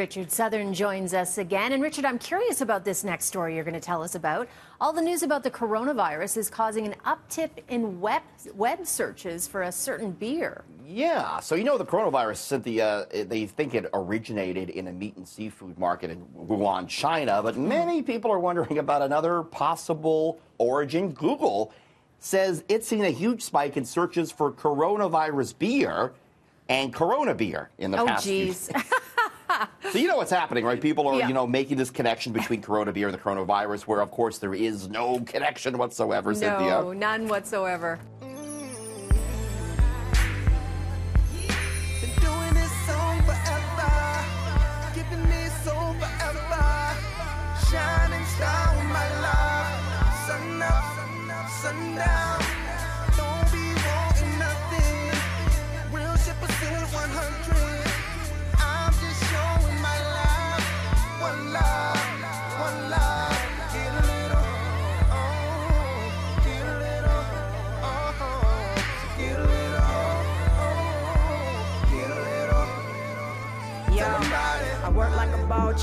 Richard Southern joins us again. And Richard, I'm curious about this next story you're going to tell us about. All the news about the coronavirus is causing an uptick in web, web searches for a certain beer. Yeah, so you know the coronavirus, Cynthia, they think it originated in a meat and seafood market in Wuhan, China, but hmm. many people are wondering about another possible origin. Google says it's seen a huge spike in searches for coronavirus beer and Corona beer in the oh, past. Oh, geez. so you know what's happening, right? People are, yeah. you know, making this connection between Corona beer and the coronavirus, where of course there is no connection whatsoever, no, Cynthia. No, none whatsoever.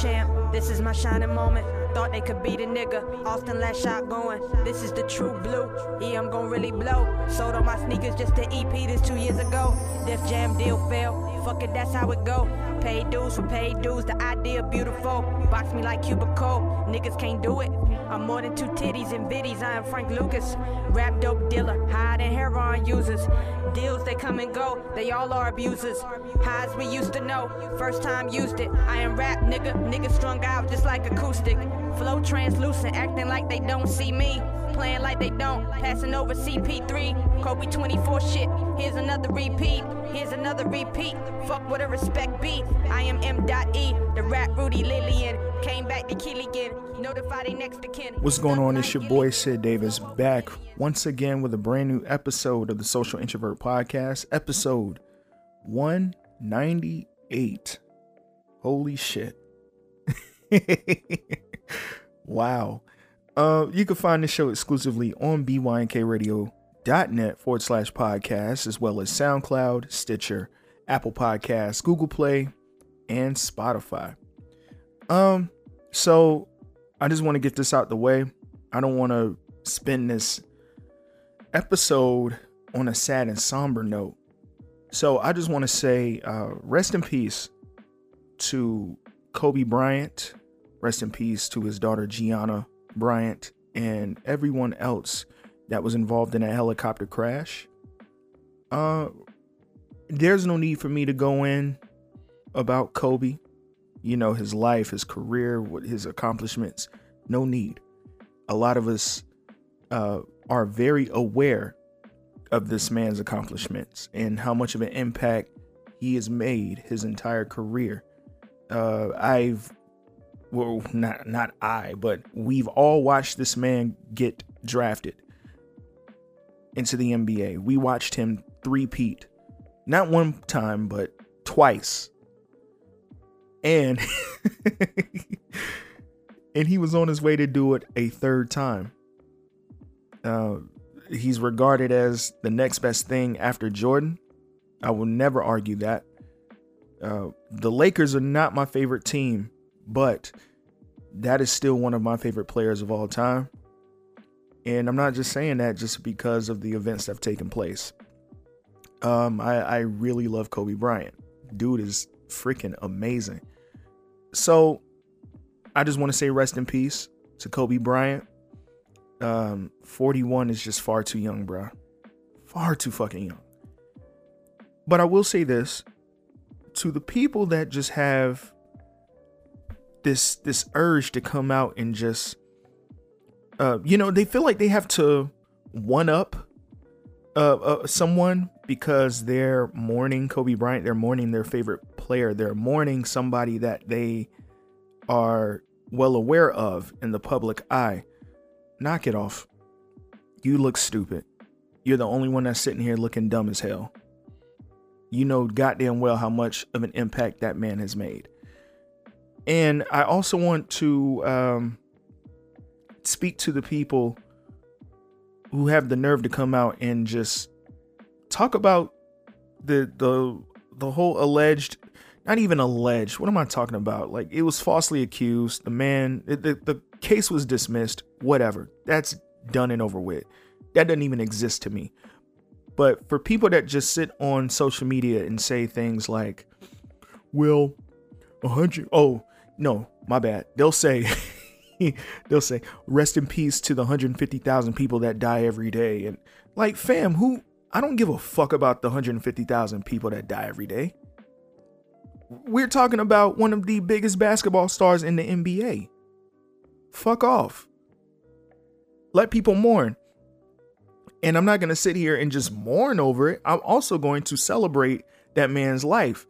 Champ. This is my shining moment. Thought they could beat a nigga. Austin last shot going. This is the true blue. Yeah, I'm gon' really blow. Sold all my sneakers just to EP this two years ago. Def Jam deal fail. Fuck it, that's how it go. Paid dues for paid dues. The idea beautiful. Box me like cubicle. Niggas can't do it. I'm more than two titties and bitties. I am Frank Lucas. Rap dope dealer. High than heroin users. Deals they come and go. They all are abusers. Highs we used to know. First time used it. I am rap nigga. Niggas strung out just like acoustic. Flow translucent, acting like they don't see me. Playing like they don't, passing over CP3. Kobe 24 shit, here's another repeat. Here's another repeat. Fuck what a respect be. I am M.E, the rap Rudy Lillian. Came back to Killigan, notify they next to kin. What's going on? It's your boy Sid Davis back once again with a brand new episode of the Social Introvert Podcast, episode 198. Holy shit. wow. Uh, you can find the show exclusively on bynkradio.net forward slash podcast, as well as SoundCloud, Stitcher, Apple Podcasts, Google Play, and Spotify. Um, so I just want to get this out the way. I don't want to spend this episode on a sad and somber note. So I just want to say, uh, rest in peace to Kobe Bryant. Rest in peace to his daughter Gianna Bryant and everyone else that was involved in a helicopter crash. Uh, there's no need for me to go in about Kobe, you know, his life, his career, what his accomplishments. No need. A lot of us uh, are very aware of this man's accomplishments and how much of an impact he has made his entire career. Uh, I've well, not not I, but we've all watched this man get drafted into the NBA. We watched him three-peat, not one time, but twice, and and he was on his way to do it a third time. Uh, he's regarded as the next best thing after Jordan. I will never argue that. Uh, the Lakers are not my favorite team, but that is still one of my favorite players of all time. And I'm not just saying that just because of the events that have taken place. Um, I, I really love Kobe Bryant. Dude is freaking amazing. So I just want to say rest in peace to Kobe Bryant. Um, 41 is just far too young, bro. Far too fucking young. But I will say this to the people that just have this this urge to come out and just uh you know they feel like they have to one up uh, uh someone because they're mourning Kobe Bryant they're mourning their favorite player they're mourning somebody that they are well aware of in the public eye. Knock it off. You look stupid. You're the only one that's sitting here looking dumb as hell. You know goddamn well how much of an impact that man has made. And I also want to um, speak to the people who have the nerve to come out and just talk about the the the whole alleged not even alleged. What am I talking about? Like it was falsely accused. The man, the, the, the case was dismissed. Whatever. That's done and over with. That doesn't even exist to me. But for people that just sit on social media and say things like, well, a hundred, oh, no, my bad. They'll say, they'll say, rest in peace to the 150,000 people that die every day. And like, fam, who, I don't give a fuck about the 150,000 people that die every day. We're talking about one of the biggest basketball stars in the NBA. Fuck off. Let people mourn. And I'm not going to sit here and just mourn over it. I'm also going to celebrate that man's life.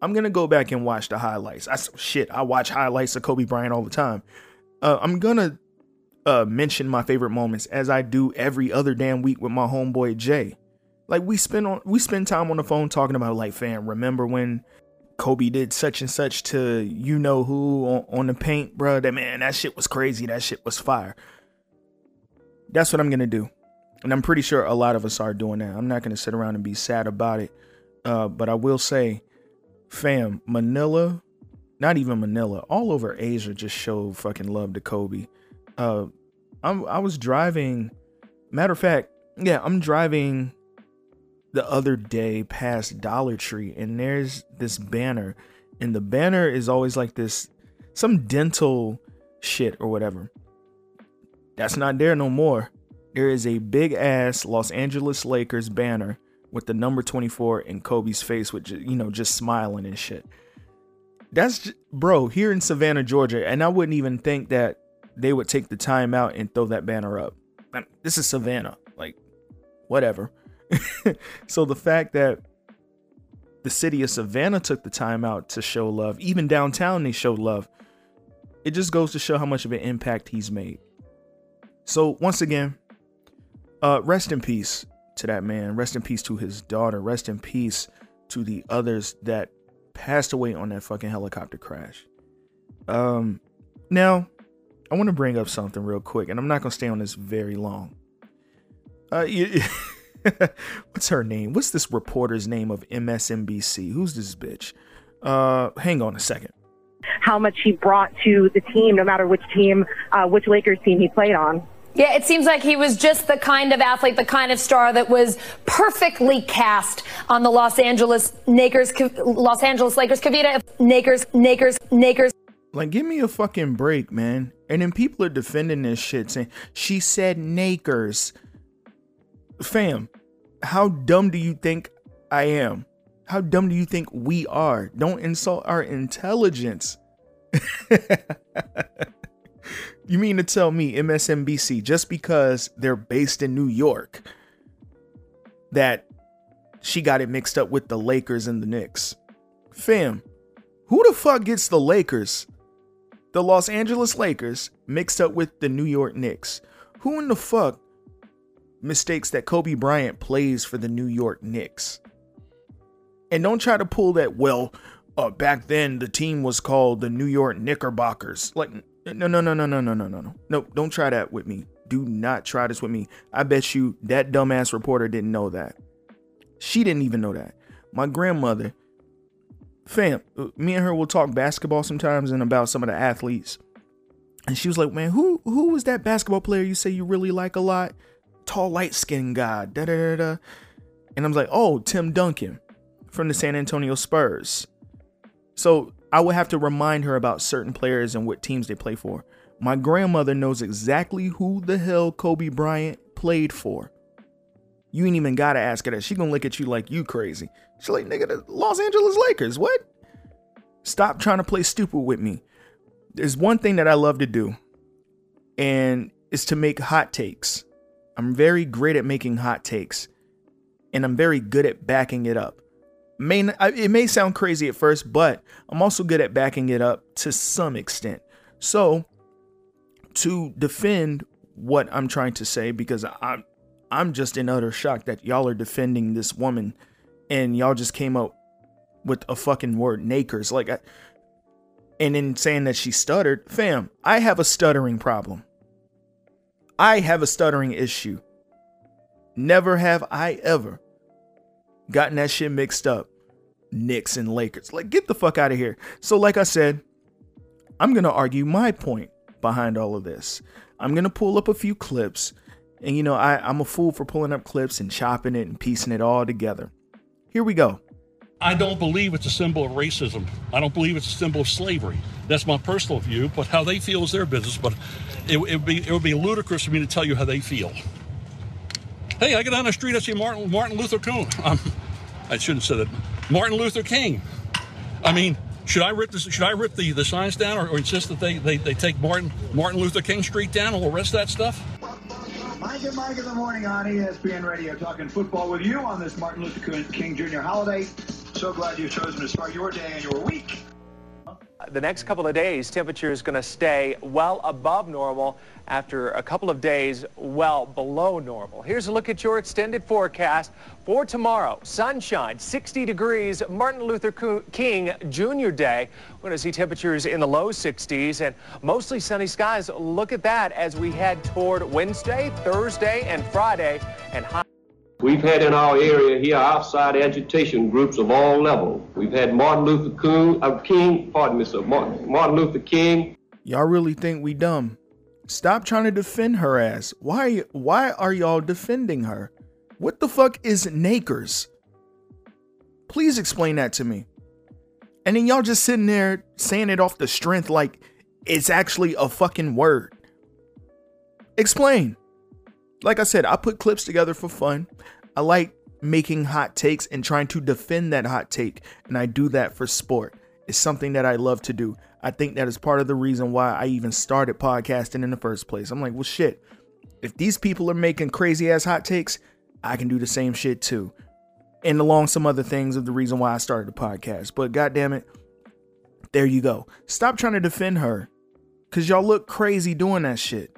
I'm to go back and watch the highlights. I shit, I watch highlights of Kobe Bryant all the time. Uh, I'm to uh, mention my favorite moments as I do every other damn week with my homeboy Jay. Like we spend on we spend time on the phone talking about like fam, remember when Kobe did such and such to you know who on, on the paint, bro? That man, that shit was crazy. That shit was fire. That's what I'm gonna do. And I'm pretty sure a lot of us are doing that. I'm not to sit around and be sad about it. Uh, but I will say, fam, Manila, not even Manila, all over Asia just showed fucking love to Kobe. Uh, I'm, I was driving, matter of fact, yeah, I'm driving the other day past Dollar Tree and there's this banner. And the banner is always like this, some dental shit or whatever. That's not there no more there is a big ass Los Angeles Lakers banner with the number 24 and Kobe's face, which you know, just smiling and shit. That's just, bro here in Savannah, Georgia, and I wouldn't even think that they would take the time out and throw that banner up. This is Savannah, like whatever. so the fact that the city of Savannah took the time out to show love, even downtown they showed love. It just goes to show how much of an impact he's made. So once again, uh, rest in peace to that man. Rest in peace to his daughter. Rest in peace to the others that passed away on that fucking helicopter crash. Um, now I want to bring up something real quick, and I'm not gonna stay on this very long. Uh, you, what's her name? What's this reporter's name of MSNBC? Who's this bitch? Uh, hang on a second. How much he brought to the team, no matter which team, uh, which Lakers team he played on. Yeah, it seems like he was just the kind of athlete, the kind of star that was perfectly cast on the Los Angeles Lakers, Los Angeles Lakers. Kavita, Lakers, Lakers, Lakers. Like, give me a fucking break, man. And then people are defending this shit, saying she said Nakers. Fam, how dumb do you think I am? How dumb do you think we are? Don't insult our intelligence. You mean to tell me MSNBC, just because they're based in New York, that she got it mixed up with the Lakers and the Knicks? Fam, who the fuck gets the Lakers? The Los Angeles Lakers mixed up with the New York Knicks. Who in the fuck mistakes that Kobe Bryant plays for the New York Knicks? And don't try to pull that, well, uh, back then the team was called the New York Knickerbockers. Like, no, no, no, no, no, no, no, no, no. No, don't try that with me. Do not try this with me. I bet you that dumbass reporter didn't know that. She didn't even know that. My grandmother, fam, uh, me and her will talk basketball sometimes and about some of the athletes. And she was like, "Man, who who was that basketball player you say you really like a lot? Tall, light skinned guy." Da da da da. And I was like, "Oh, Tim Duncan from the San Antonio Spurs." So I would have to remind her about certain players and what teams they play for. My grandmother knows exactly who the hell Kobe Bryant played for. You ain't even gotta ask her that. She gonna look at you like you crazy. She like, nigga, the Los Angeles Lakers, what? Stop trying to play stupid with me. There's one thing that I love to do, and it's to make hot takes. I'm very great at making hot takes, and I'm very good at backing it up may it may sound crazy at first, but I'm also good at backing it up to some extent. So, to defend what I'm trying to say, because I'm I'm just in utter shock that y'all are defending this woman, and y'all just came up with a fucking word, nakers, like, I, and in saying that she stuttered, fam, I have a stuttering problem. I have a stuttering issue. Never have I ever gotten that shit mixed up. Knicks and Lakers. Like, get the fuck out of here. So, like I said, I'm going to argue my point behind all of this. I'm going to pull up a few clips. And, you know, I, I'm a fool for pulling up clips and chopping it and piecing it all together. Here we go. I don't believe it's a symbol of racism. I don't believe it's a symbol of slavery. That's my personal view, but how they feel is their business. But it, would, be, it would be ludicrous for me to tell you how they feel. Hey, I get down the street, I see Martin, Martin Luther King. I shouldn't say that. Martin Luther King. I mean, should I rip, this, should I rip the, the signs down or, or insist that they, they, they take Martin, Martin Luther King Street down and we'll rest that stuff? Mike and Mike in the morning on ESPN Radio, talking football with you on this Martin Luther King Jr. holiday. So glad you've chosen to start your day and your week. The next couple of days, temperature is going to stay well above normal after a couple of days well below normal. Here's a look at your extended forecast for tomorrow. Sunshine, 60 degrees, Martin Luther King Jr. Day. We're going to see temperatures in the low 60s and mostly sunny skies. Look at that as we head toward Wednesday, Thursday, and Friday and high. We've had in our area here outside agitation groups of all levels. We've had Martin Luther King, uh, King pardon me, sir, Martin, Martin Luther King. Y'all really think we dumb? Stop trying to defend her ass. Why why are y'all defending her? What the fuck is Nakers? Please explain that to me. And then y'all just sitting there saying it off the strength like it's actually a fucking word. Explain. Like I said, I put clips together for fun. I like making hot takes and trying to defend that hot take, and I do that for sport. It's something that I love to do. I think that is part of the reason why I even started podcasting in the first place. I'm like, well, shit, if these people are making crazy ass hot takes, I can do the same shit too. And along some other things of the reason why I started the podcast. But goddamn it, there you go. Stop trying to defend her. Cause y'all look crazy doing that shit.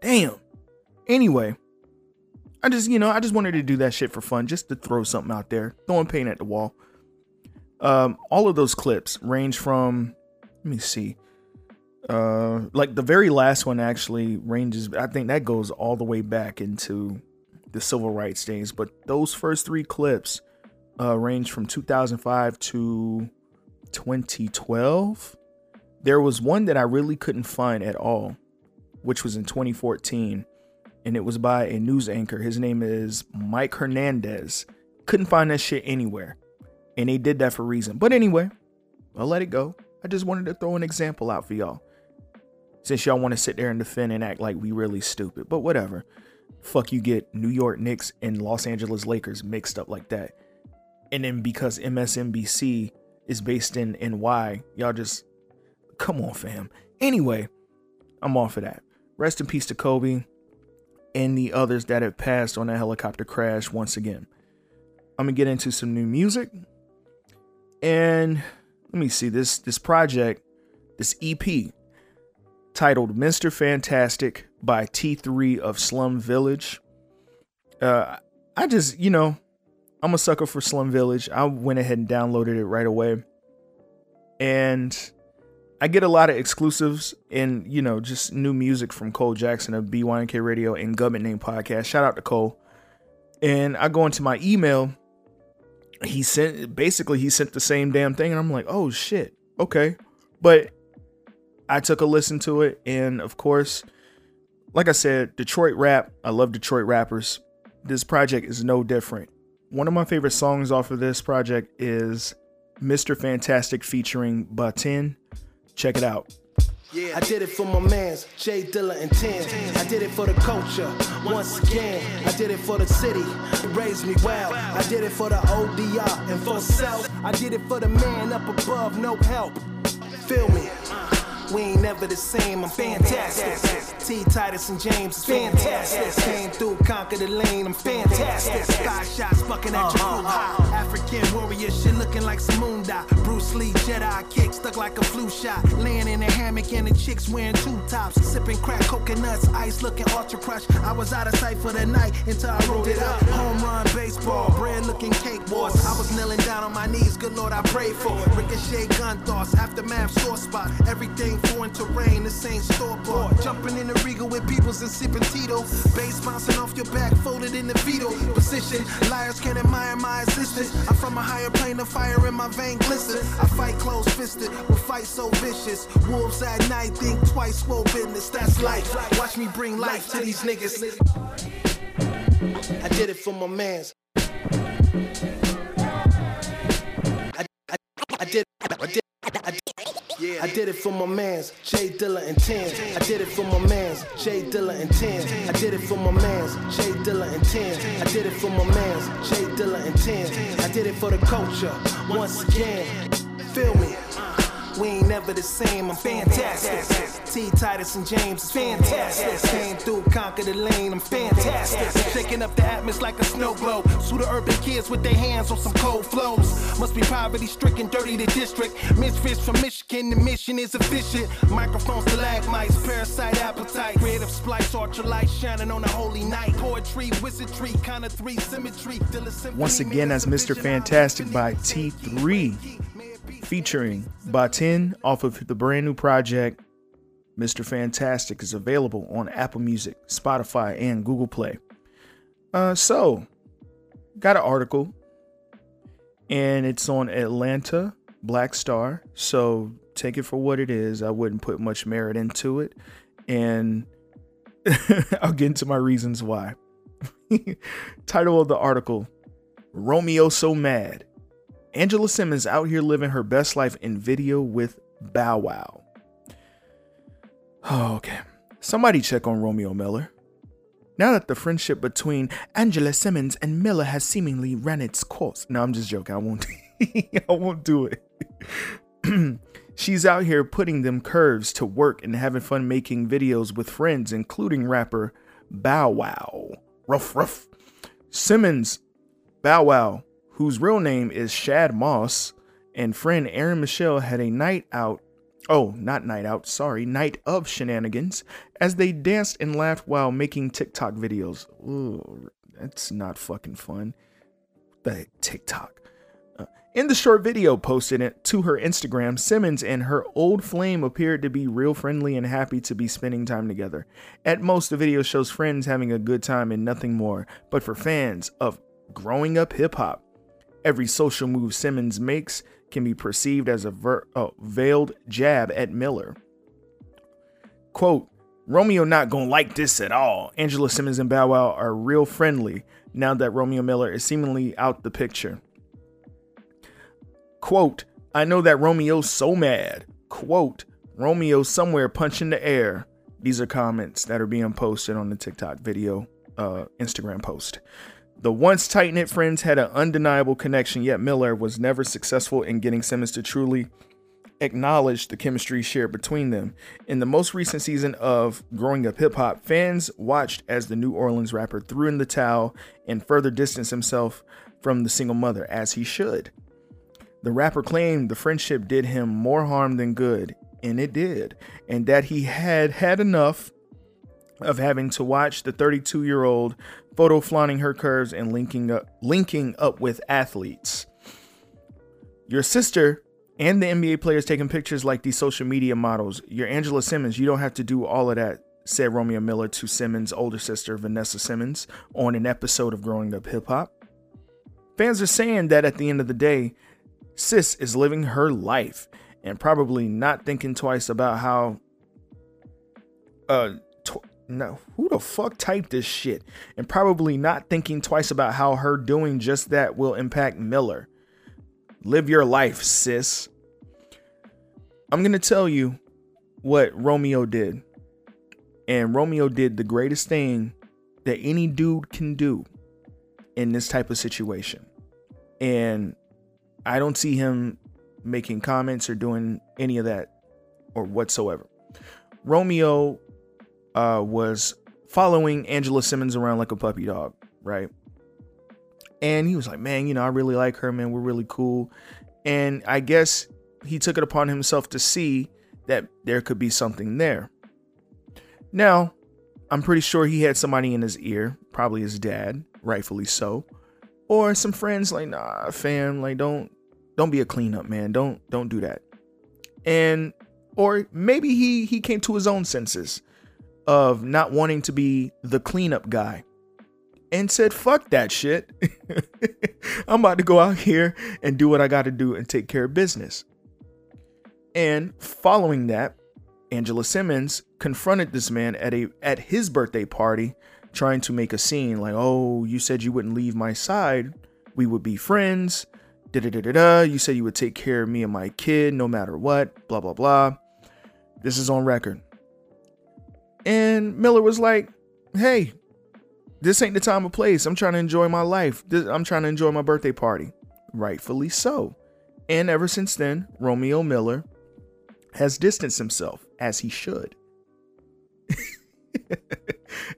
Damn. Anyway, I just, you know, I just wanted to do that shit for fun, just to throw something out there, throwing paint at the wall. Um, all of those clips range from, let me see, uh, like the very last one actually ranges. I think that goes all the way back into the civil rights days, but those first three clips uh, range from 2005 to 2012. There was one that I really couldn't find at all, which was in 2014 and it was by a news anchor. His name is Mike Hernandez. Couldn't find that shit anywhere. And they did that for a reason. But anyway, I'll let it go. I just wanted to throw an example out for y'all. Since y'all want to sit there and defend and act like we really stupid. But whatever. Fuck you get New York Knicks and Los Angeles Lakers mixed up like that. And then because MSNBC is based in NY, y'all just come on, fam. Anyway, I'm off of that. Rest in peace to Kobe and the others that have passed on a helicopter crash once again. I'm gonna get into some new music. And let me see this this project, this EP titled Mr. Fantastic by T3 of Slum Village. Uh I just, you know, I'm a sucker for Slum Village. I went ahead and downloaded it right away. And I get a lot of exclusives and you know just new music from Cole Jackson of BYNK Radio and Government Name Podcast. Shout out to Cole. And I go into my email. He sent basically he sent the same damn thing, and I'm like, oh shit, okay. But I took a listen to it, and of course, like I said, Detroit rap. I love Detroit rappers. This project is no different. One of my favorite songs off of this project is Mr. Fantastic featuring Baatin. Check it out. Yeah. I did it for my mans, J Dilla and Ten. I did it for the culture, once again. I did it for the city, it raised me well. I did it for the ODR and for self. I did it for the man up above, no help. Feel me? We ain't never the same, I'm fantastic. T. Titus and James is fantastic. Came through, conquered the lane, I'm fantastic. Sky shots fucking at your uh-huh. African warrior shit looking like some moon dot. Bruce Lee Jedi kick stuck like a flu shot. Laying in a hammock and the chicks wearing two tops. Sipping crack coconuts, ice looking ultra crush. I was out of sight for the night until I rolled it up. Home run baseball, bread looking cake wars. I was kneeling down on my knees, good lord I prayed for. Ricochet gun thoughts, aftermath sore spot. Everything ain't foreign terrain, this ain't store bought. Jumping in the Regal with peoples and sipping Tito. Bass bouncing off your back, folded in the fetal position. Liars can't admire my existence. I'm from a higher plane of fire in my vein glisten. I fight close fisted, will fight so vicious. Wolves at night think twice, swole business. That's life. Watch me bring life to these niggas. I did it for my mans. I, I I did, I did. Yeah. I did it for my mans, J Dilla and Tan. I did it for my mans, J Dilla and Tan. I did it for my mans, J Dilla and Tan. I did it for my mans, J Dilla and Tan. I did it for the culture, once again. Feel me? We ain't never the same, I'm fantastic. T. Titus and James is fantastic. Came through, conquered the lane, I'm fantastic. Shaking up the atmosphere like a snow globe. Sue the urban kids with their hands on some cold flows. Must be poverty stricken, dirty the district. Misfits from Michigan, the mission is efficient. Microphones, stalagmites, parasite appetite. Creative splice, ultralight shining on a holy night. Poetry, wizardry, kind of three symmetry. Once again, that's Mr. Fantastic by T3, featuring Baatin off of the brand new project. Mr. Fantastic is available on Apple Music, Spotify, and Google Play. Uh, so, got an article, and it's on Atlanta Black Star. So take it for what it is. I wouldn't put much merit into it, and I'll get into my reasons why. Title of the article Romeo So Mad. Angela Simmons out here living her best life in video with Bow Wow. Oh, okay. Somebody check on Romeo Miller. Now that the friendship between Angela Simmons and Miller has seemingly run its course. No, I'm just joking. I won't I won't do it. She's out here putting them curves to work and having fun making videos with friends, including rapper Bow Wow. Ruff ruff. Simmons, Bow Wow, whose real name is Shad Moss, and friend Aaron Michelle had a night out. Oh, not night out, sorry, night of shenanigans as they danced and laughed while making TikTok videos. Ooh, that's not fucking fun. The TikTok. Uh, in the short video posted to her Instagram, Simmons and her old flame appeared to be real friendly and happy to be spending time together. At most, the video shows friends having a good time and nothing more. But for fans of growing up hip hop, every social move Simmons makes can be perceived as a ver- veiled jab at Miller. Quote, Romeo not gonna like this at all. Angela Simmons and Bow Wow are real friendly now that Romeo Miller is seemingly out the picture. Quote, I know that Romeo's so mad. Quote, Romeo somewhere punching the air. These are comments that are being posted on the TikTok video, uh, Instagram post. The once tight knit friends had an undeniable connection, yet Miller was never successful in getting Simmons to truly acknowledge the chemistry shared between them. In the most recent season of Growing Up Hip Hop, fans watched as the New Orleans rapper threw in the towel and further distanced himself from the single mother, as he should. The rapper claimed the friendship did him more harm than good, and it did, and that he had had enough of having to watch the 32 year old photo flaunting her curves and linking up, linking up with athletes. Your sister and the NBA players taking pictures like these social media models. You're Angela Simmons. You don't have to do all of that, said Romeo Miller to Simmons' older sister, Vanessa Simmons, on an episode of Growing Up Hip Hop. Fans are saying that at the end of the day, Sis is living her life and probably not thinking twice about how uh no who the fuck typed this shit and probably not thinking twice about how her doing just that will impact Miller. Live your life, sis. I'm going to tell you what Romeo did. And Romeo did the greatest thing that any dude can do in this type of situation. And I don't see him making comments or doing any of that or whatsoever. Romeo uh, was following Angela Simmons around like a puppy dog, right? And he was like, man, you know, I really like her, man. We're really cool. And I guess he took it upon himself to see that there could be something there. Now, I'm pretty sure he had somebody in his ear, probably his dad, rightfully so, or some friends like, nah, fam, like don't don't be a cleanup, man. Don't don't do that. And or maybe he he came to his own senses of not wanting to be the cleanup guy and said, fuck that shit. I'm about to go out here and do what I got to do and take care of business. And following that, Angela Simmons confronted this man at a at his birthday party trying to make a scene like, "Oh, you said you wouldn't leave my side. We would be friends. Da da da da da. You said you would take care of me and my kid no matter what. Blah blah blah." This is on record. And Miller was like, "Hey, this ain't the time or place. I'm trying to enjoy my life. I'm trying to enjoy my birthday party." Rightfully so. And ever since then, Romeo Miller has distanced himself as he should.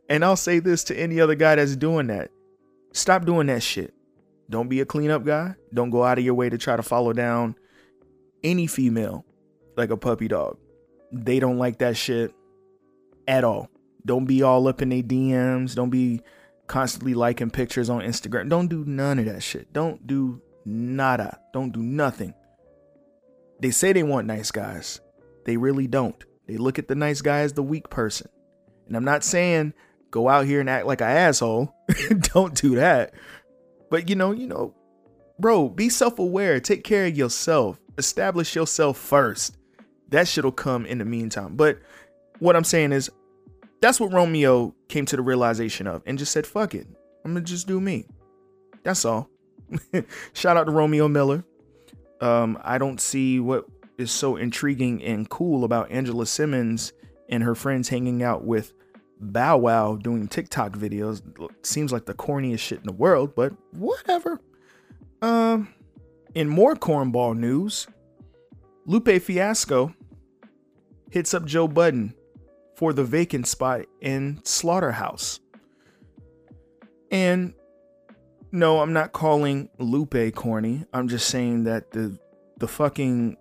and I'll say this to any other guy that's doing that. Stop doing that shit. Don't be a cleanup guy. Don't go out of your way to try to follow down any female like a puppy dog. They don't like that shit at all. Don't be all up in their DMs. Don't be constantly liking pictures on Instagram. Don't do none of that shit. Don't do nada. Don't do nothing. They say they want nice guys. They really don't. They look at the nice guy as the weak person. And I'm not saying go out here and act like an asshole. don't do that. But you know, you know, bro, be self-aware. Take care of yourself. Establish yourself first. That shit'll come in the meantime. But what I'm saying is that's what Romeo came to the realization of and just said, fuck it. I'm gonna just do me. That's all. Shout out to Romeo Miller. Um, I don't see what is so intriguing and cool about Angela Simmons and her friends hanging out with Bow Wow doing TikTok videos. Seems like the corniest shit in the world, but whatever. Um, in more cornball news, Lupe Fiasco hits up Joe Budden for the vacant spot in Slaughterhouse. And no, I'm not calling Lupe corny. I'm just saying that the the fucking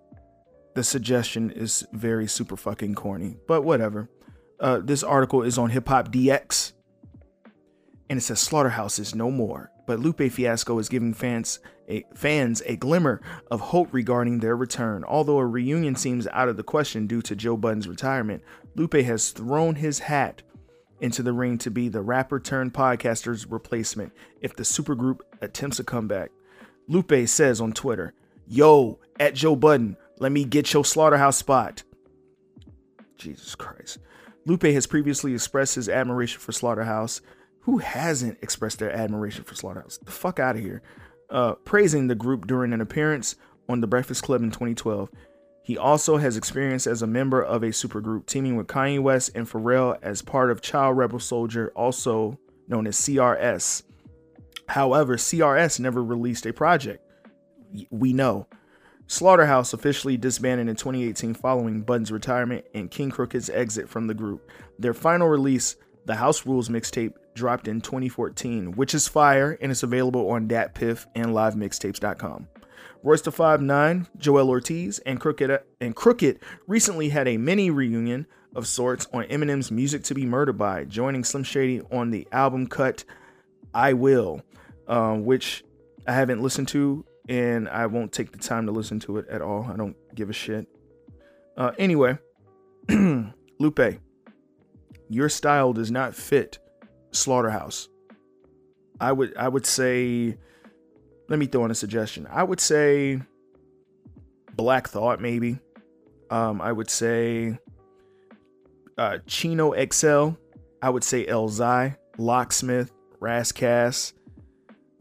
the suggestion is very super fucking corny. But whatever. Uh, this article is on Hip Hop DX, and it says Slaughterhouse is no more. But Lupe Fiasco is giving fans a, fans a glimmer of hope regarding their return. Although a reunion seems out of the question due to Joe Budden's retirement, Lupe has thrown his hat into the ring to be the rapper turned podcaster's replacement if the supergroup attempts a comeback. Lupe says on Twitter, Yo, at Joe Budden, let me get your slaughterhouse spot. Jesus Christ. Lupe has previously expressed his admiration for Slaughterhouse. Who hasn't expressed their admiration for Slaughterhouse? The fuck out of here. Uh, praising the group during an appearance on The Breakfast Club in 2012. He also has experience as a member of a supergroup, teaming with Kanye West and Pharrell as part of Child Rebel Soldier, also known as CRS. However, CRS never released a project. We know. Slaughterhouse officially disbanded in 2018 following Budden's retirement and KXNG Crooked's exit from the group. Their final release, the House Rules mixtape, dropped in 2014, which is fire and it's available on DatPiff and LiveMixtapes.com. Royce Five Nine, Joel Ortiz, and Crooked and Crooked recently had a mini reunion of sorts on Eminem's "Music to Be Murdered By," joining Slim Shady on the album cut "I Will," uh, which I haven't listened to and I won't take the time to listen to it at all. I don't give a shit. Uh, anyway, Lupe, your style does not fit Slaughterhouse. I would I would say let me throw in a suggestion. I would say Black Thought maybe. Um, I would say uh, Chino XL. I would say Elzhi, Locksmith, Ras Kass.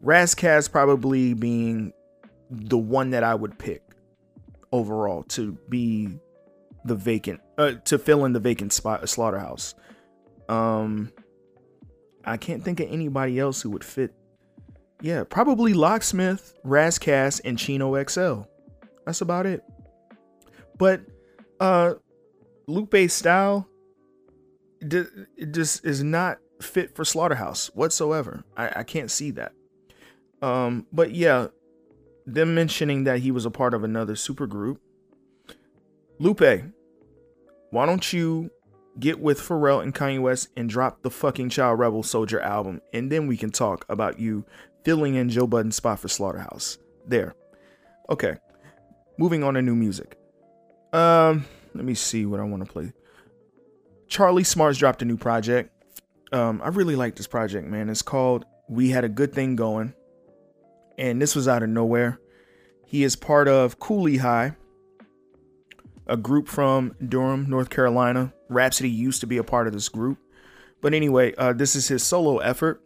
Ras Kass probably being the one that I would pick overall to be the vacant uh, to fill in the vacant spot slaughterhouse. Um I can't think of anybody else who would fit. Yeah, probably Locksmith, Ras and Chino XL. That's about it. But uh Lupe's style it just is not fit for Slaughterhouse whatsoever. I, I can't see that. Um, but yeah, them mentioning that he was a part of another supergroup. Lupe, why don't you get with Pharrell and Kanye West and drop the fucking Child Rebel Soldier album, and then we can talk about you filling in Joe Budden's spot for Slaughterhouse. There. Okay. Moving on to new music. Um, let me see what I want to play. Charlie Smarts dropped a new project. Um, I really like this project, man. It's called We Had a Good Thing Going. And this was out of nowhere. He is part of Cooley High, a group from Durham, North Carolina. Rapsody used to be a part of this group. But anyway, uh, this is his solo effort.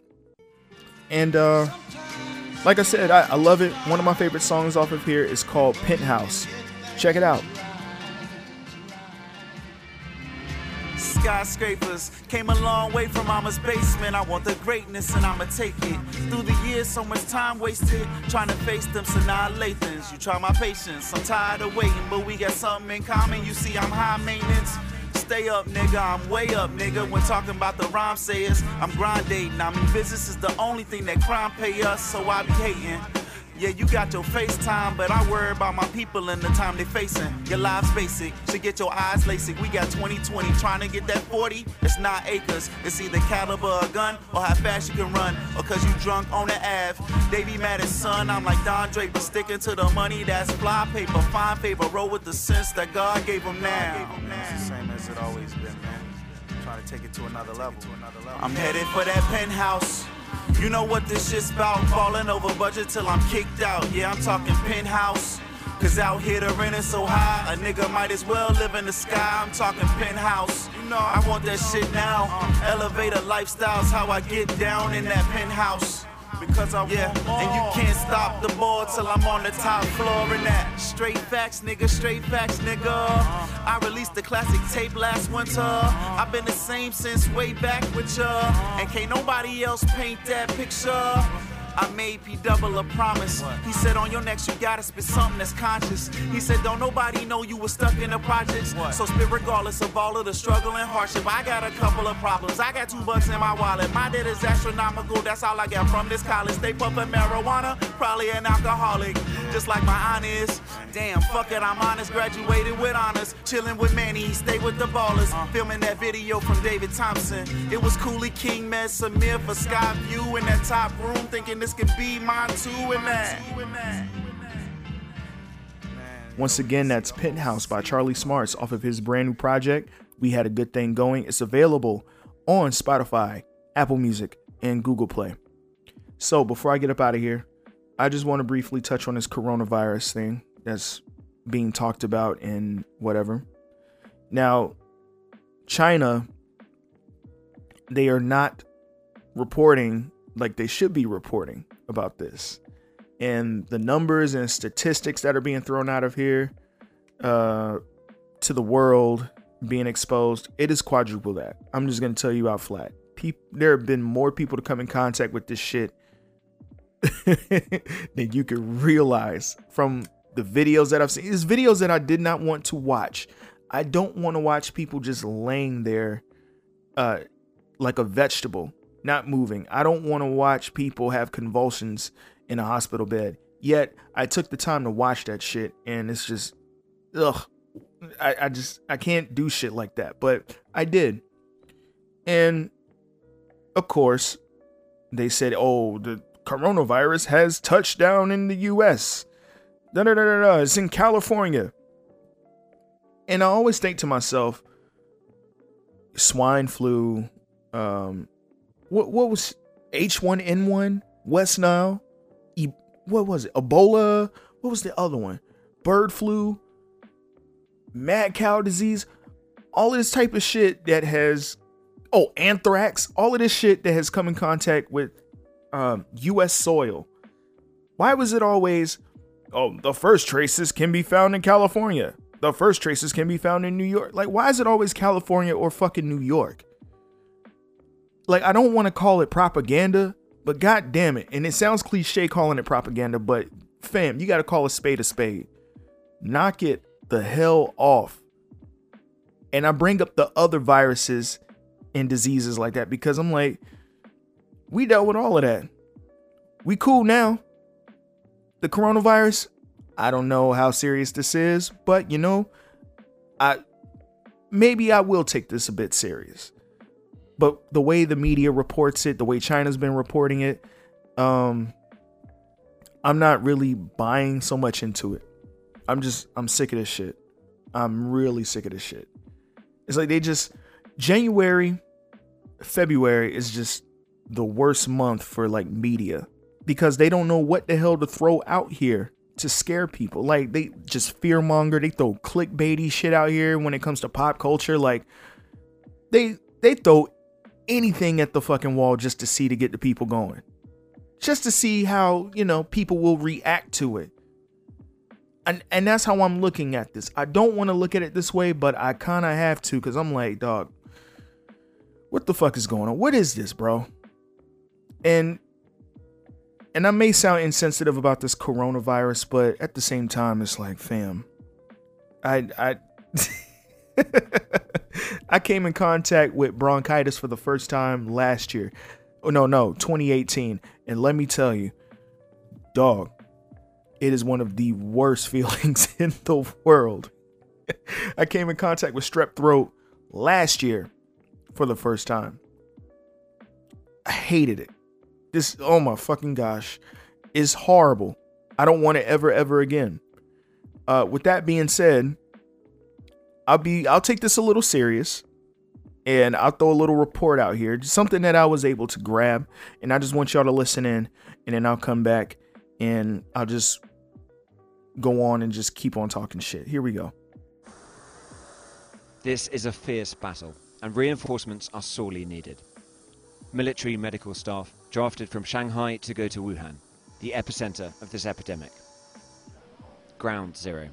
And uh, like I said, I, I love it. One of my favorite songs off of here is called Penthouse. Check it out. skyscrapers. Came a long way from mama's basement. I want the greatness and I'ma take it. Through the years, so much time wasted trying to face them Lathans. You try my patience, I'm tired of waiting, but we got something in common. You see, I'm high maintenance. Stay up, nigga, I'm way up, nigga. When talking about the rhyme sayers, I'm grind. I mean, business is the only thing that crime pay us, so I be hating. Yeah, you got your FaceTime, but I worry about my people and the time they facing. Your life's basic, should get your eyes LASIK. We got 2020 trying to get that 40. It's not acres. It's either caliber or gun or how fast you can run or cause you drunk on the Ave. They be mad at son. I'm like Don Draper, sticking to the money that's fly paper. Fine favor, roll with the sense that God gave them now. It's the same as it always been, man. Trying to take it to another level. I'm headed for that penthouse. You know what this shit's about, falling over budget till I'm kicked out. Yeah, I'm talking penthouse. Cause out here the rent is so high, a nigga might as well live in the sky. I'm talking penthouse. You know, I want that shit now. Elevator lifestyles, how I get down in that penthouse. Because I yeah, and you can't stop the ball till I'm on the top floor in that. Straight facts, nigga, straight facts, nigga. I released the classic tape last winter. I've been the same since way back with ya. And can't nobody else paint that picture. I made P double a promise. He said, On your next, you gotta spit something that's conscious. He said, Don't nobody know you was stuck in the projects. So spit regardless of all of the struggle and hardship. I got a couple of problems. I got two bucks in my wallet. My debt is astronomical. That's all I got from this college. They puffin' marijuana, probably an alcoholic. Just like my aunt is. Damn, fuck it, I'm honest. Graduated with honors. Chillin' with Manny, he stay with the ballers. Uh. Filming that video from David Thompson. It was Cooley King, Med Samir for Skyview in that top room, thinking this could be mine too and that. Once again, that's Penthouse by Charlie Smarts off of his brand new project. We had a good thing going. It's available on Spotify, Apple Music, and Google Play. So before I get up out of here, I just want to briefly touch on this coronavirus thing that's being talked about and whatever. Now, China, they are not reporting like they should be reporting about this. And the numbers and statistics that are being thrown out of here uh, to the world being exposed, it is quadruple that. I'm just going to tell you out flat. Peop- there have been more people to come in contact with this shit than you could realize from the videos that I've seen. It's videos that I did not want to watch. I don't want to watch people just laying there uh, like a vegetable not moving. I don't want to watch people have convulsions in a hospital bed. Yet I took the time to watch that shit, and it's just, ugh. I, I just I can't do shit like that, but I did. And of course, they said, "Oh, the coronavirus has touched down in the U.S." Da da da da da. It's in California. And I always think to myself, swine flu, um, what what was H1N1, West Nile, e, what was it? Ebola, what was the other one? Bird flu, mad cow disease, all of this type of shit that has oh, anthrax, all of this shit that has come in contact with um, US soil. Why was it always oh, the first traces can be found in California. The first traces can be found in New York. Like why is it always California or fucking New York? Like I don't want to call it propaganda, but god damn it. And it sounds cliche calling it propaganda, but fam, you got to call a spade a spade. Knock it the hell off. And I bring up the other viruses and diseases like that because I'm like, we dealt with all of that. We cool now. The coronavirus, I don't know how serious this is, but you know, I maybe I will take this a bit serious but the way the media reports it, the way China's been reporting it, um, I'm not really buying so much into it. I'm just I'm sick of this shit. I'm really sick of this shit. It's like they just January, February is just the worst month for like media because they don't know what the hell to throw out here to scare people. Like they just fear monger. They throw clickbaity shit out here when it comes to pop culture. Like they they throw anything at the fucking wall just to see to get the people going. Just to see how, you know, people will react to it. And and that's how I'm looking at this. I don't want to look at it this way, but I kind of have to cuz I'm like, dog, what the fuck is going on? What is this, bro? And and I may sound insensitive about this coronavirus, but at the same time, it's like, fam, I I I came in contact with bronchitis for the first time last year. Oh no, no, 2018. And let me tell you, dog, it is one of the worst feelings in the world. I came in contact with strep throat last year for the first time. I hated it. This, oh my fucking gosh, is horrible. I don't want it ever, ever again. Uh, with that being said, I'll be, I'll take this a little serious, and I'll throw a little report out here, just something that I was able to grab, and I just want y'all to listen in, and then I'll come back and I'll just go on and just keep on talking shit. Here we go. This is a fierce battle, and reinforcements are sorely needed. Military medical staff drafted from Shanghai to go to Wuhan, the epicenter of this epidemic. Ground zero.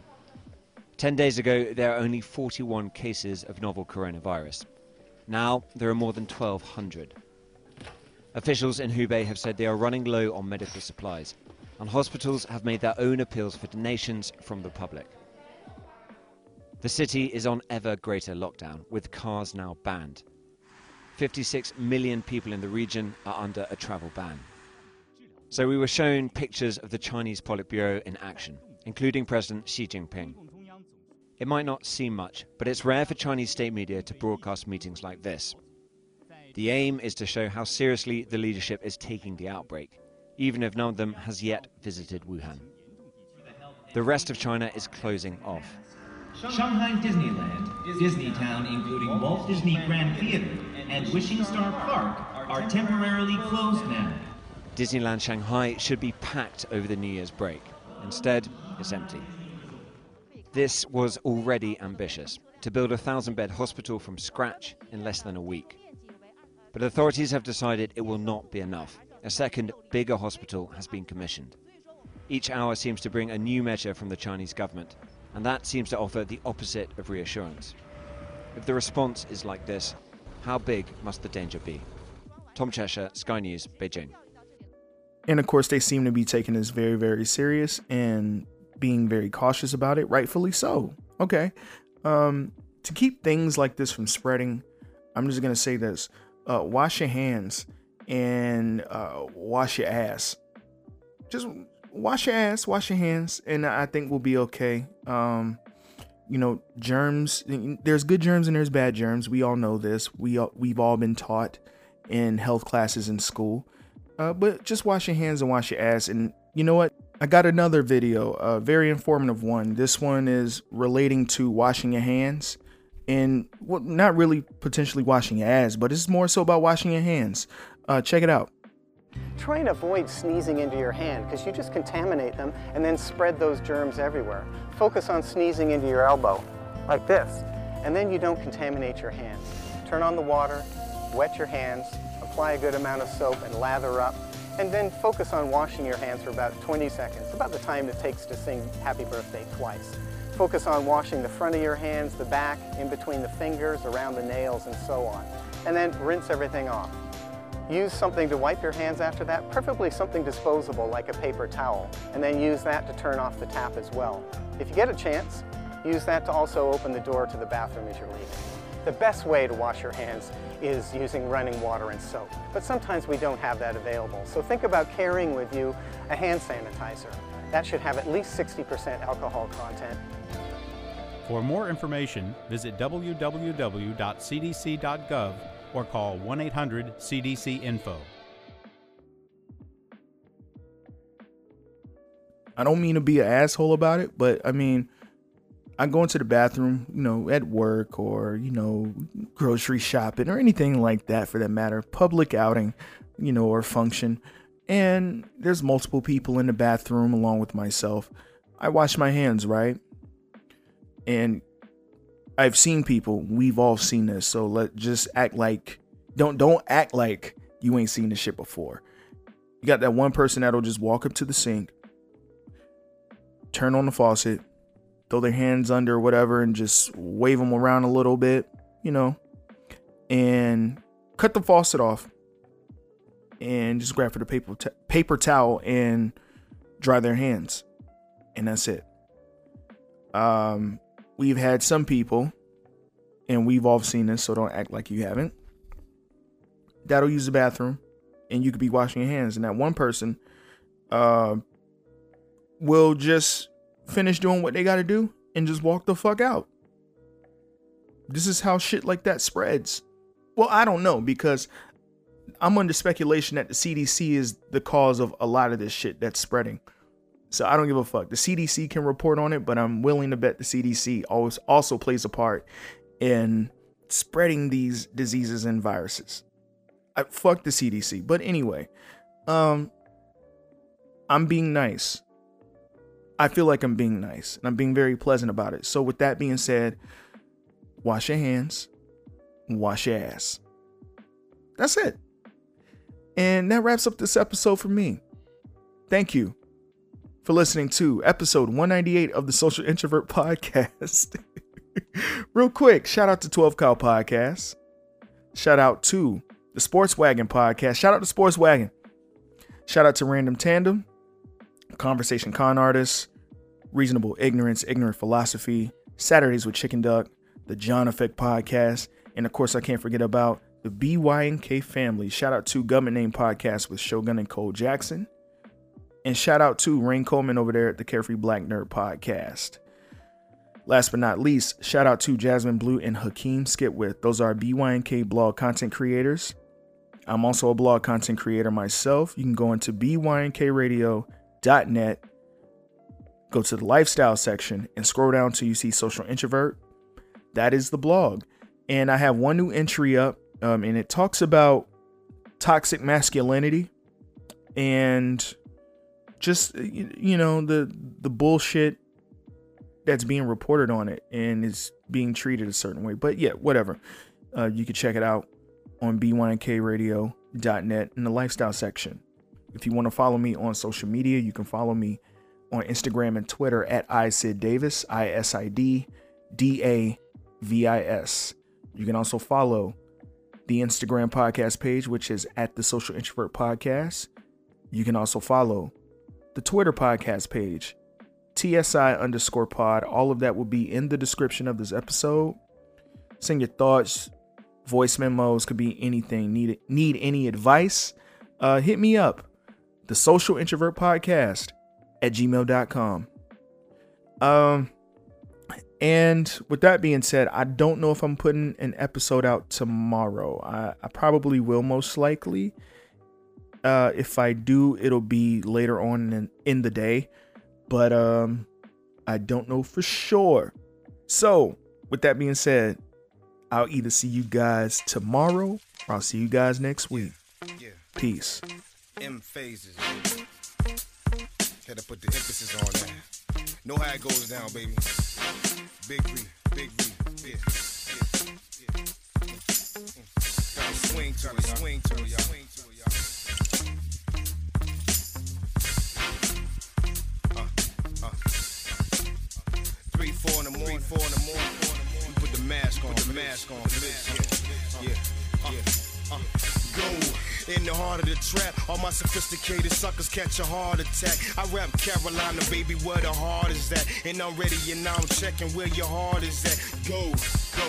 Ten days ago, there are only 41 cases of novel coronavirus. Now, there are more than 1,200. Officials in Hubei have said they are running low on medical supplies, and hospitals have made their own appeals for donations from the public. The city is on ever greater lockdown, with cars now banned. 56 million people in the region are under a travel ban. So we were shown pictures of the Chinese Politburo in action, including President Xi Jinping. It might not seem much, but it's rare for Chinese state media to broadcast meetings like this. The aim is to show how seriously the leadership is taking the outbreak, even if none of them has yet visited Wuhan. The rest of China is closing off. Shanghai Disneyland, Disneytown including Walt Disney Grand Theater, and Wishing Star Park are temporarily closed now. Disneyland Shanghai should be packed over the New Year's break. Instead, it's empty. This was already ambitious to build a thousand bed hospital from scratch in less than a week. But authorities have decided it will not be enough. A second, bigger hospital has been commissioned. Each hour seems to bring a new measure from the Chinese government, and that seems to offer the opposite of reassurance. If the response is like this, how big must the danger be? Tom Cheshire, Sky News, Beijing. And of course, they seem to be taking this very, very serious and being very cautious about it, rightfully so. Okay. Um, to keep things like this from spreading, I'm just going to say this uh, wash your hands and uh, wash your ass. Just wash your ass, wash your hands, and I think we'll be okay. Um, you know, germs. There's good germs and there's bad germs. We all know this. We we've all been taught in health classes in school. Uh, but just wash your hands and wash your ass. And you know what? I got another video, a very informative one. This one is relating to washing your hands and well, not really potentially washing your ass, but it's more so about washing your hands. Uh, check it out. Try and avoid sneezing into your hand because you just contaminate them and then spread those germs everywhere. Focus on sneezing into your elbow, like this, and then you don't contaminate your hands. Turn on the water, wet your hands, apply a good amount of soap and lather up, and then focus on washing your hands for about 20 seconds, about the time it takes to sing happy birthday twice. Focus on washing the front of your hands, the back, in between the fingers, around the nails, and so on. And then rinse everything off. Use something to wipe your hands after that, preferably something disposable like a paper towel, and then use that to turn off the tap as well. If you get a chance, use that to also open the door to the bathroom as you're leaving. The best way to wash your hands is using running water and soap, but sometimes we don't have that available. So think about carrying with you a hand sanitizer. That should have at least 60% alcohol content. For more information, visit www.cdc.gov or call 1 800 CDC Info. I don't mean to be an asshole about it, but I mean, I go into the bathroom, you know, at work or, you know, grocery shopping or anything like that for that matter, public outing, you know, or function. And there's multiple people in the bathroom along with myself. I wash my hands, right? And I've seen people, we've all seen this. So let just act like don't don't act like you ain't seen this shit before. You got that one person that'll just walk up to the sink, turn on the faucet, throw their hands under whatever, and just wave them around a little bit, you know, and cut the faucet off, and just grab for the paper t- paper towel and dry their hands, and that's it. Um, we've had some people, and we've all seen this, so don't act like you haven't. That'll use the bathroom, and you could be washing your hands, and that one person, uh, will just finish doing what they got to do and just walk the fuck out. This is how shit like that spreads. Well, I don't know because I'm under speculation that the CDC is the cause of a lot of this shit that's spreading. So I don't give a fuck. The CDC can report on it, but I'm willing to bet the CDC always also plays a part in spreading these diseases and viruses. I fuck the CDC. But anyway, um I'm being nice. I feel like I'm being nice and I'm being very pleasant about it. So with that being said, wash your hands, wash your ass. That's it. And that wraps up this episode for me. Thank you for listening to episode 198 of the Social Introvert Podcast. Real quick, shout out to 12 Cow Podcast. Shout out to the Sports Wagon Podcast. Shout out to Sports Wagon. Shout out to Random Tandem, Conversation Con Artists, Reasonable Ignorance, Ignorant Philosophy, Saturdays with Chicken Duck, the John Effect Podcast, and of course, I can't forget about the BYNK family. Shout out to Government Name Podcast with Shogun and Cole Jackson. And shout out to Rain Coleman over there at the Carefree Black Nerd Podcast. Last but not least, shout out to Jasmine Blue and Hakeem Skipwith. Those are BYNK blog content creators. I'm also a blog content creator myself. You can go into bynkradio.net, go to the lifestyle section, and scroll down till you see Social Introvert. That is the blog. And I have one new entry up, um, and it talks about toxic masculinity and just you know the the bullshit that's being reported on it and is being treated a certain way. But yeah, whatever. Uh, you can check it out on bynkradio.net in the lifestyle section. If you want to follow me on social media, you can follow me on Instagram and Twitter at iSidDavis, I S I D D A V I S. You can also follow the Instagram podcast page, which is at the Social Introvert Podcast. You can also follow the Twitter podcast page, TSI underscore pod. All of that will be in the description of this episode. Send your thoughts, voice memos, could be anything. Need need any advice? Uh, hit me up. The Social Introvert Podcast at gmail.com. Um, and with that being said, I don't know if I'm putting an episode out tomorrow. I, I probably will, most likely. Uh, if I do, it'll be later on in, in the day, but um, I don't know for sure. So, with that being said, I'll either see you guys tomorrow or I'll see you guys next week. Peace. M phases. Had to put the emphasis on that. Know how it goes down, baby. Big V, big V, yeah, yeah, yeah. Gotta swing to it, swing to it, y'all. Swing y'all. Uh, uh. Three, four in the morning, four in the morning. Put the mask on, the mask on, yeah, yeah, yeah. Uh, go. In the heart of the trap, all my sophisticated suckers catch a heart attack. I rap Carolina, baby, where the heart is at. And I'm ready and now I'm checking where your heart is at. Go, go.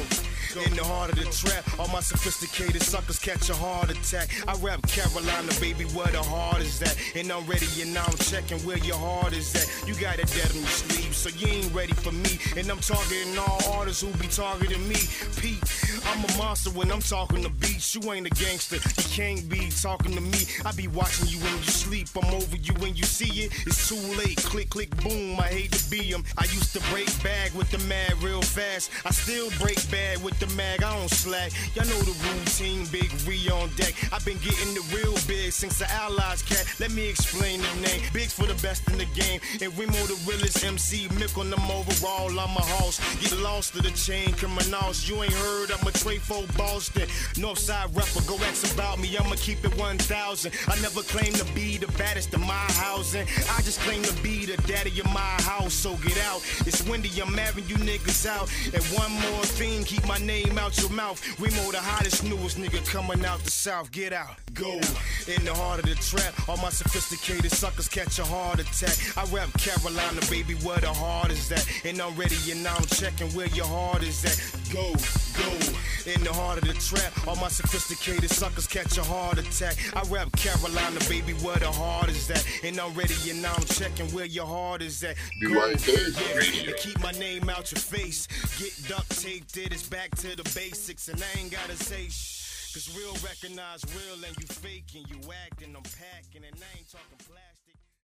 In the heart of the trap, all my sophisticated suckers catch a heart attack. I rap Carolina, baby, where the heart is at. And I'm ready, and now I'm checking where your heart is at. You got it dead on your so you ain't ready for me. And I'm targeting all artists who be targeting me. Pete, I'm a monster when I'm talking to beats. You ain't a gangster, you can't be talking to me. I be watching you when you sleep. I'm over you when you see it. It's too late. Click, click, boom. I hate to be him. I used to break bag with the mag real fast. I still break bad with the mag. I don't slack. Y'all know the routine. Big re on deck. I've been getting the real big since the Allies cat. Let me explain the name. Big's for the best in the game. And Remo the realest MC. Mick on them overall. I'm a house. Get lost to the chain criminals. You ain't heard. I'm a trade for Boston. Northside rapper. Go ask about me. I'ma keep it 1,000. I never claim to be the baddest in my housing. I just claim to be the daddy of my house. So get out. It's windy. I'm having you niggas out. And one more thing. Keep my name out your mouth. We Remo the hottest, newest nigga coming out the south. Get out. Go. In the heart of the trap. All my sophisticated suckers catch a heart attack. I rap Carolina, baby, where the heart is at. And I'm ready, and now I'm checking where your heart is at. Go, go. In the heart of the trap. All my sophisticated suckers catch a heart attack. I rap Carolina, baby, where the heart is at. And I'm ready, and now I'm checking where your heart is at. Go, yeah. And keep my name out your face. Get duct taped, it is back to the basics. And I ain't gotta say shh. Cause real recognize real and you faking, you acting, I'm packing, and I ain't talking flash.